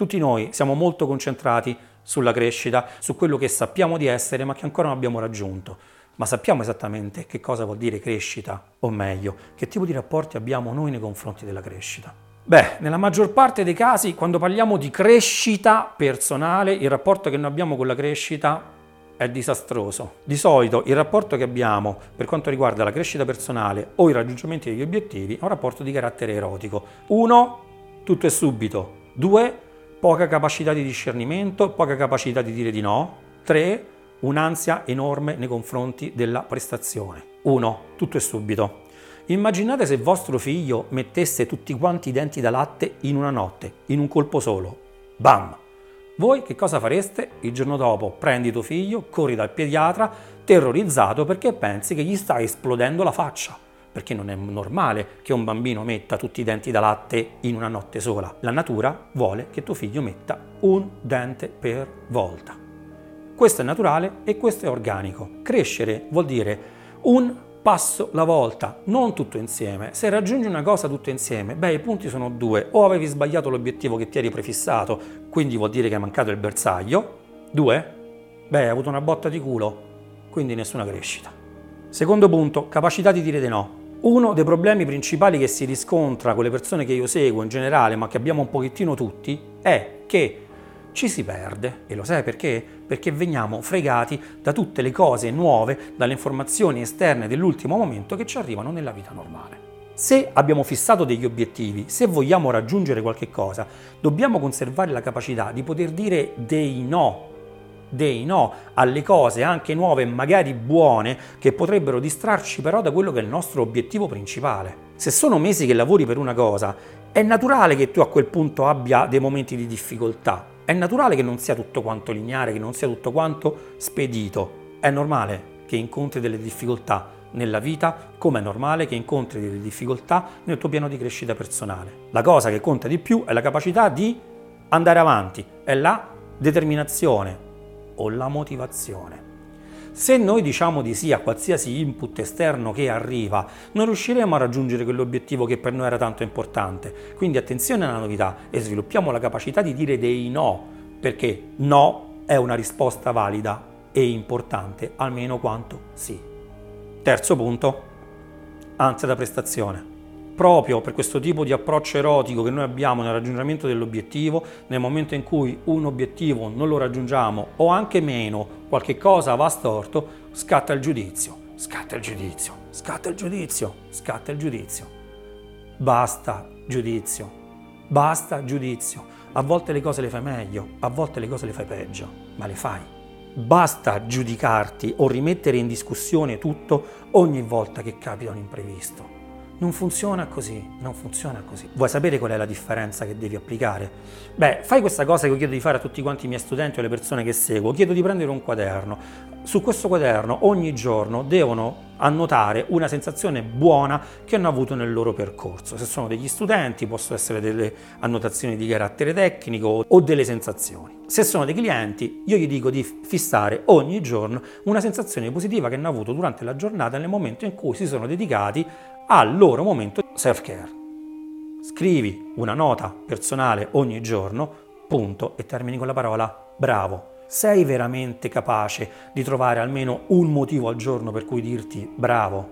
Tutti noi siamo molto concentrati sulla crescita, su quello che sappiamo di essere ma che ancora non abbiamo raggiunto. Ma sappiamo esattamente che cosa vuol dire crescita, o meglio, che tipo di rapporti abbiamo noi nei confronti della crescita. Beh, nella maggior parte dei casi, quando parliamo di crescita personale, il rapporto che noi abbiamo con la crescita è disastroso. Di solito il rapporto che abbiamo per quanto riguarda la crescita personale o i raggiungimenti degli obiettivi è un rapporto di carattere erotico. Uno, tutto è subito. Due, poca capacità di discernimento, poca capacità di dire di no. 3. Un'ansia enorme nei confronti della prestazione. 1. Tutto è subito. Immaginate se vostro figlio mettesse tutti quanti i denti da latte in una notte, in un colpo solo. Bam! Voi che cosa fareste? Il giorno dopo prendi tuo figlio, corri dal pediatra, terrorizzato perché pensi che gli sta esplodendo la faccia perché non è normale che un bambino metta tutti i denti da latte in una notte sola. La natura vuole che tuo figlio metta un dente per volta. Questo è naturale e questo è organico. Crescere vuol dire un passo alla volta, non tutto insieme. Se raggiungi una cosa tutto insieme, beh, i punti sono due. O avevi sbagliato l'obiettivo che ti eri prefissato, quindi vuol dire che hai mancato il bersaglio. Due, beh, hai avuto una botta di culo, quindi nessuna crescita. Secondo punto, capacità di dire di no. Uno dei problemi principali che si riscontra con le persone che io seguo in generale, ma che abbiamo un pochettino tutti, è che ci si perde. E lo sai perché? Perché veniamo fregati da tutte le cose nuove, dalle informazioni esterne dell'ultimo momento che ci arrivano nella vita normale. Se abbiamo fissato degli obiettivi, se vogliamo raggiungere qualche cosa, dobbiamo conservare la capacità di poter dire dei no dei no alle cose anche nuove magari buone che potrebbero distrarci però da quello che è il nostro obiettivo principale. Se sono mesi che lavori per una cosa, è naturale che tu a quel punto abbia dei momenti di difficoltà. È naturale che non sia tutto quanto lineare, che non sia tutto quanto spedito. È normale che incontri delle difficoltà nella vita, come è normale che incontri delle difficoltà nel tuo piano di crescita personale. La cosa che conta di più è la capacità di andare avanti, è la determinazione, o la motivazione. Se noi diciamo di sì a qualsiasi input esterno che arriva, non riusciremo a raggiungere quell'obiettivo che per noi era tanto importante. Quindi attenzione alla novità e sviluppiamo la capacità di dire dei no, perché no è una risposta valida e importante almeno quanto sì. Terzo punto, ansia da prestazione proprio per questo tipo di approccio erotico che noi abbiamo nel raggiungimento dell'obiettivo, nel momento in cui un obiettivo non lo raggiungiamo o anche meno, qualche cosa va storto, scatta il giudizio, scatta il giudizio, scatta il giudizio, scatta il giudizio. Basta giudizio, basta giudizio. A volte le cose le fai meglio, a volte le cose le fai peggio, ma le fai. Basta giudicarti o rimettere in discussione tutto ogni volta che capita un imprevisto. Non funziona così, non funziona così. Vuoi sapere qual è la differenza che devi applicare? Beh, fai questa cosa che io chiedo di fare a tutti quanti i miei studenti o le persone che seguo. Chiedo di prendere un quaderno. Su questo quaderno ogni giorno devono annotare una sensazione buona che hanno avuto nel loro percorso. Se sono degli studenti possono essere delle annotazioni di carattere tecnico o delle sensazioni. Se sono dei clienti io gli dico di fissare ogni giorno una sensazione positiva che hanno avuto durante la giornata nel momento in cui si sono dedicati al loro momento self-care. Scrivi una nota personale ogni giorno, punto, e termini con la parola bravo. Sei veramente capace di trovare almeno un motivo al giorno per cui dirti bravo?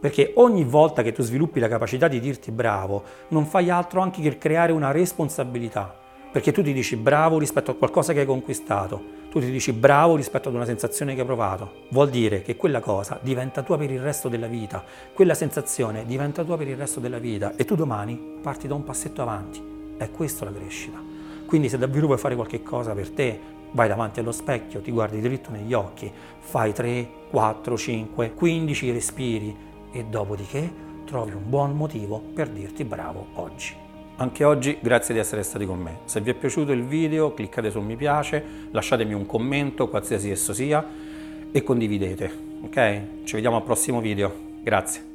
Perché ogni volta che tu sviluppi la capacità di dirti bravo, non fai altro anche che creare una responsabilità. Perché tu ti dici bravo rispetto a qualcosa che hai conquistato, tu ti dici bravo rispetto ad una sensazione che hai provato. Vuol dire che quella cosa diventa tua per il resto della vita, quella sensazione diventa tua per il resto della vita e tu domani parti da un passetto avanti. È questa la crescita. Quindi se davvero vuoi fare qualche cosa per te, vai davanti allo specchio, ti guardi dritto negli occhi, fai 3, 4, 5, 15 respiri e dopodiché trovi un buon motivo per dirti bravo oggi. Anche oggi grazie di essere stati con me. Se vi è piaciuto il video cliccate su mi piace, lasciatemi un commento, qualsiasi esso sia, e condividete. Ok? Ci vediamo al prossimo video. Grazie.